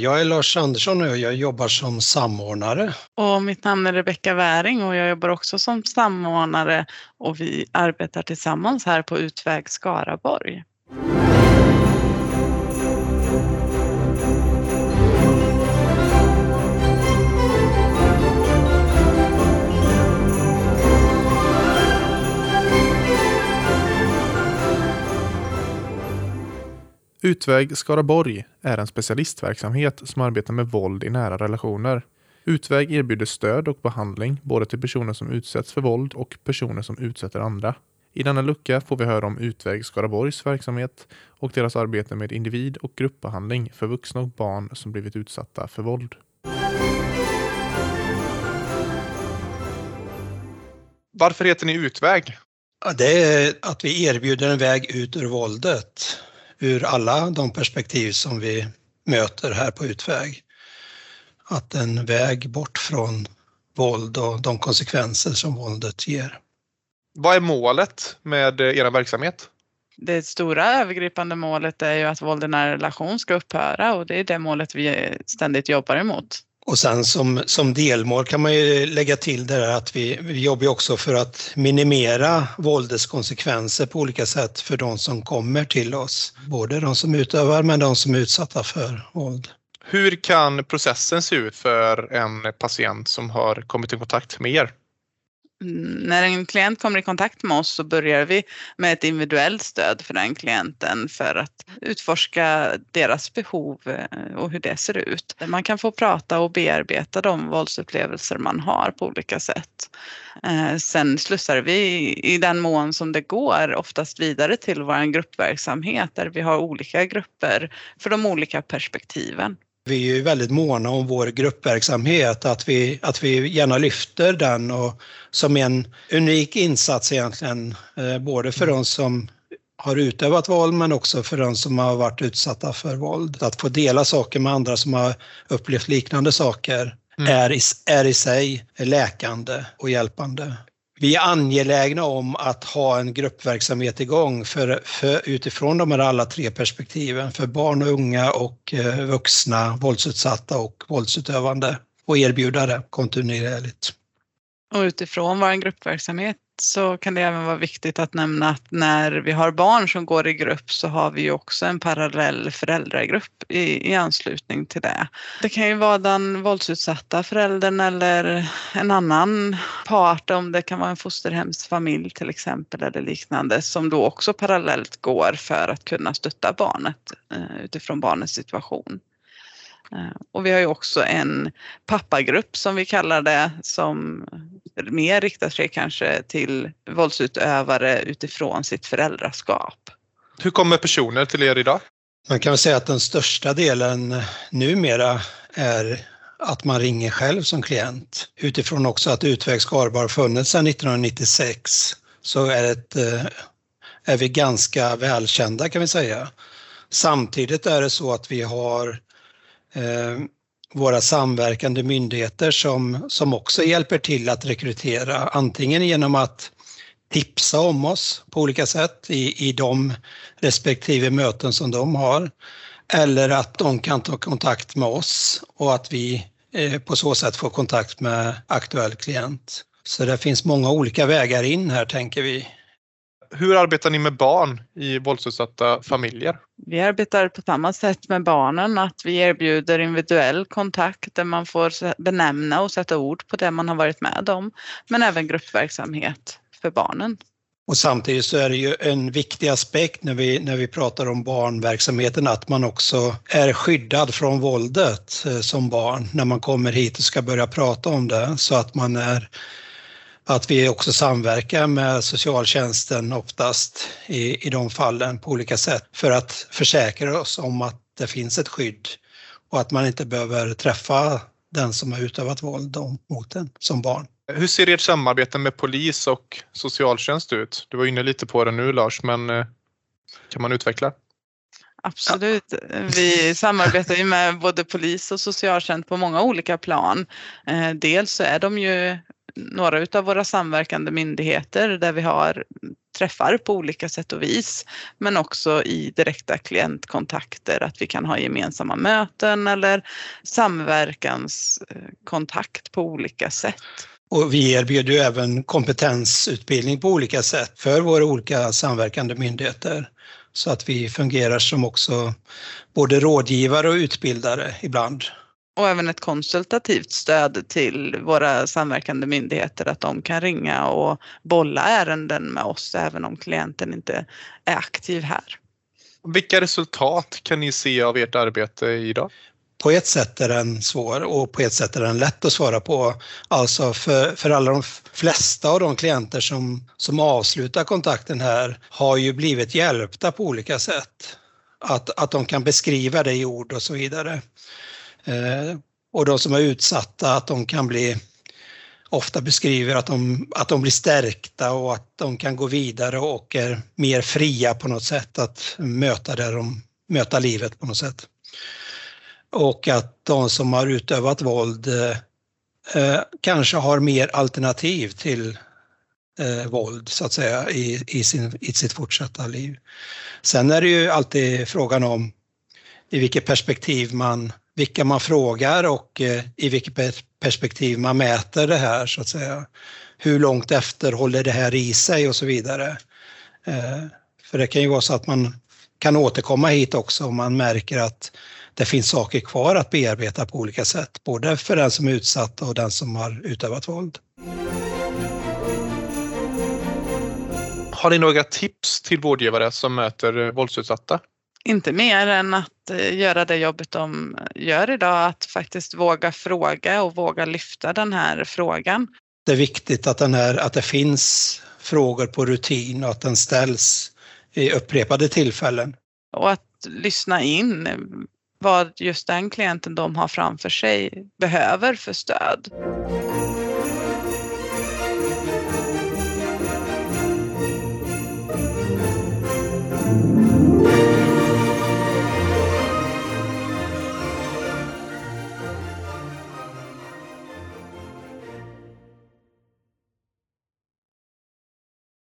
Jag är Lars Andersson och jag jobbar som samordnare. Och mitt namn är Rebecka Väring och jag jobbar också som samordnare och vi arbetar tillsammans här på Utväg Skaraborg. Utväg Skaraborg är en specialistverksamhet som arbetar med våld i nära relationer. Utväg erbjuder stöd och behandling både till personer som utsätts för våld och personer som utsätter andra. I denna lucka får vi höra om Utväg Skaraborgs verksamhet och deras arbete med individ och gruppbehandling för vuxna och barn som blivit utsatta för våld. Varför heter ni Utväg? Det är att vi erbjuder en väg ut ur våldet ur alla de perspektiv som vi möter här på Utväg. Att en väg bort från våld och de konsekvenser som våldet ger. Vad är målet med er verksamhet? Det stora övergripande målet är ju att våld i nära relation ska upphöra och det är det målet vi ständigt jobbar emot. Och sen som, som delmål kan man ju lägga till det där att vi, vi jobbar också för att minimera våldets konsekvenser på olika sätt för de som kommer till oss. Både de som utövar men de som är utsatta för våld. Hur kan processen se ut för en patient som har kommit i kontakt med er? Mm, när en klient kommer i kontakt med oss så börjar vi med ett individuellt stöd för den klienten för att utforska deras behov eh, och hur det ser ut. Man kan få prata och bearbeta de våldsupplevelser man har på olika sätt. Eh, sen slussar vi i den mån som det går oftast vidare till vår gruppverksamhet där vi har olika grupper för de olika perspektiven. Vi är ju väldigt måna om vår gruppverksamhet, att vi, att vi gärna lyfter den och som en unik insats egentligen, eh, både för de som har utövat våld men också för de som har varit utsatta för våld. Att få dela saker med andra som har upplevt liknande saker mm. är, i, är i sig läkande och hjälpande. Vi är angelägna om att ha en gruppverksamhet igång för, för, utifrån de här alla tre perspektiven, för barn och unga och eh, vuxna, våldsutsatta och våldsutövande och erbjuda det kontinuerligt. Och utifrån vår gruppverksamhet så kan det även vara viktigt att nämna att när vi har barn som går i grupp så har vi också en parallell föräldragrupp i, i anslutning till det. Det kan ju vara den våldsutsatta föräldern eller en annan part om det kan vara en fosterhemsfamilj till exempel eller liknande som då också parallellt går för att kunna stötta barnet eh, utifrån barnets situation. Eh, och vi har ju också en pappagrupp som vi kallar det som mer riktar sig kanske till våldsutövare utifrån sitt föräldraskap. Hur kommer personer till er idag? Man kan väl säga att den största delen numera är att man ringer själv som klient. Utifrån också att Utväg Skarbar funnits sedan 1996 så är, det, eh, är vi ganska välkända kan vi säga. Samtidigt är det så att vi har Eh, våra samverkande myndigheter som, som också hjälper till att rekrytera, antingen genom att tipsa om oss på olika sätt i, i de respektive möten som de har, eller att de kan ta kontakt med oss och att vi eh, på så sätt får kontakt med aktuell klient. Så det finns många olika vägar in här tänker vi. Hur arbetar ni med barn i våldsutsatta familjer? Vi arbetar på samma sätt med barnen, att vi erbjuder individuell kontakt där man får benämna och sätta ord på det man har varit med om, men även gruppverksamhet för barnen. Och samtidigt så är det ju en viktig aspekt när vi, när vi pratar om barnverksamheten att man också är skyddad från våldet eh, som barn när man kommer hit och ska börja prata om det så att man är att vi också samverkar med socialtjänsten oftast i, i de fallen på olika sätt för att försäkra oss om att det finns ett skydd och att man inte behöver träffa den som har utövat våld mot en som barn. Hur ser ert samarbete med polis och socialtjänst ut? Du var inne lite på det nu Lars, men eh, kan man utveckla? Absolut. Vi samarbetar ju med både polis och socialtjänst på många olika plan. Eh, dels så är de ju några av våra samverkande myndigheter där vi har träffar på olika sätt och vis. Men också i direkta klientkontakter, att vi kan ha gemensamma möten eller samverkanskontakt på olika sätt. Och vi erbjuder ju även kompetensutbildning på olika sätt för våra olika samverkande myndigheter. Så att vi fungerar som också både rådgivare och utbildare ibland. Och även ett konsultativt stöd till våra samverkande myndigheter att de kan ringa och bolla ärenden med oss även om klienten inte är aktiv här. Vilka resultat kan ni se av ert arbete idag? På ett sätt är den svår och på ett sätt är den lätt att svara på. Alltså för, för alla de flesta av de klienter som, som avslutar kontakten här har ju blivit hjälpta på olika sätt. Att, att de kan beskriva det i ord och så vidare. Eh, och de som är utsatta, att de kan bli ofta beskriver att de, att de blir stärkta och att de kan gå vidare och är mer fria på något sätt att möta, där de, möta livet på något sätt. Och att de som har utövat våld eh, eh kanske har mer alternativ till eh, våld så att säga i, i, sin, i sitt fortsatta liv. Sen är det ju alltid frågan om i vilket perspektiv man vilka man frågar och eh, i vilket perspektiv man mäter det här så att säga. Hur långt efter håller det här i sig och så vidare. Eh, för det kan ju vara så att man kan återkomma hit också om man märker att det finns saker kvar att bearbeta på olika sätt, både för den som är utsatt och den som har utövat våld. Har ni några tips till vårdgivare som möter våldsutsatta? Inte mer än att eh, göra det jobbet de gör idag, att faktiskt våga fråga och våga lyfta den här frågan. Det är viktigt att, den här, att det finns frågor på rutin och att den ställs i upprepade tillfällen. Och att lyssna in vad just den klienten de har framför sig behöver för stöd.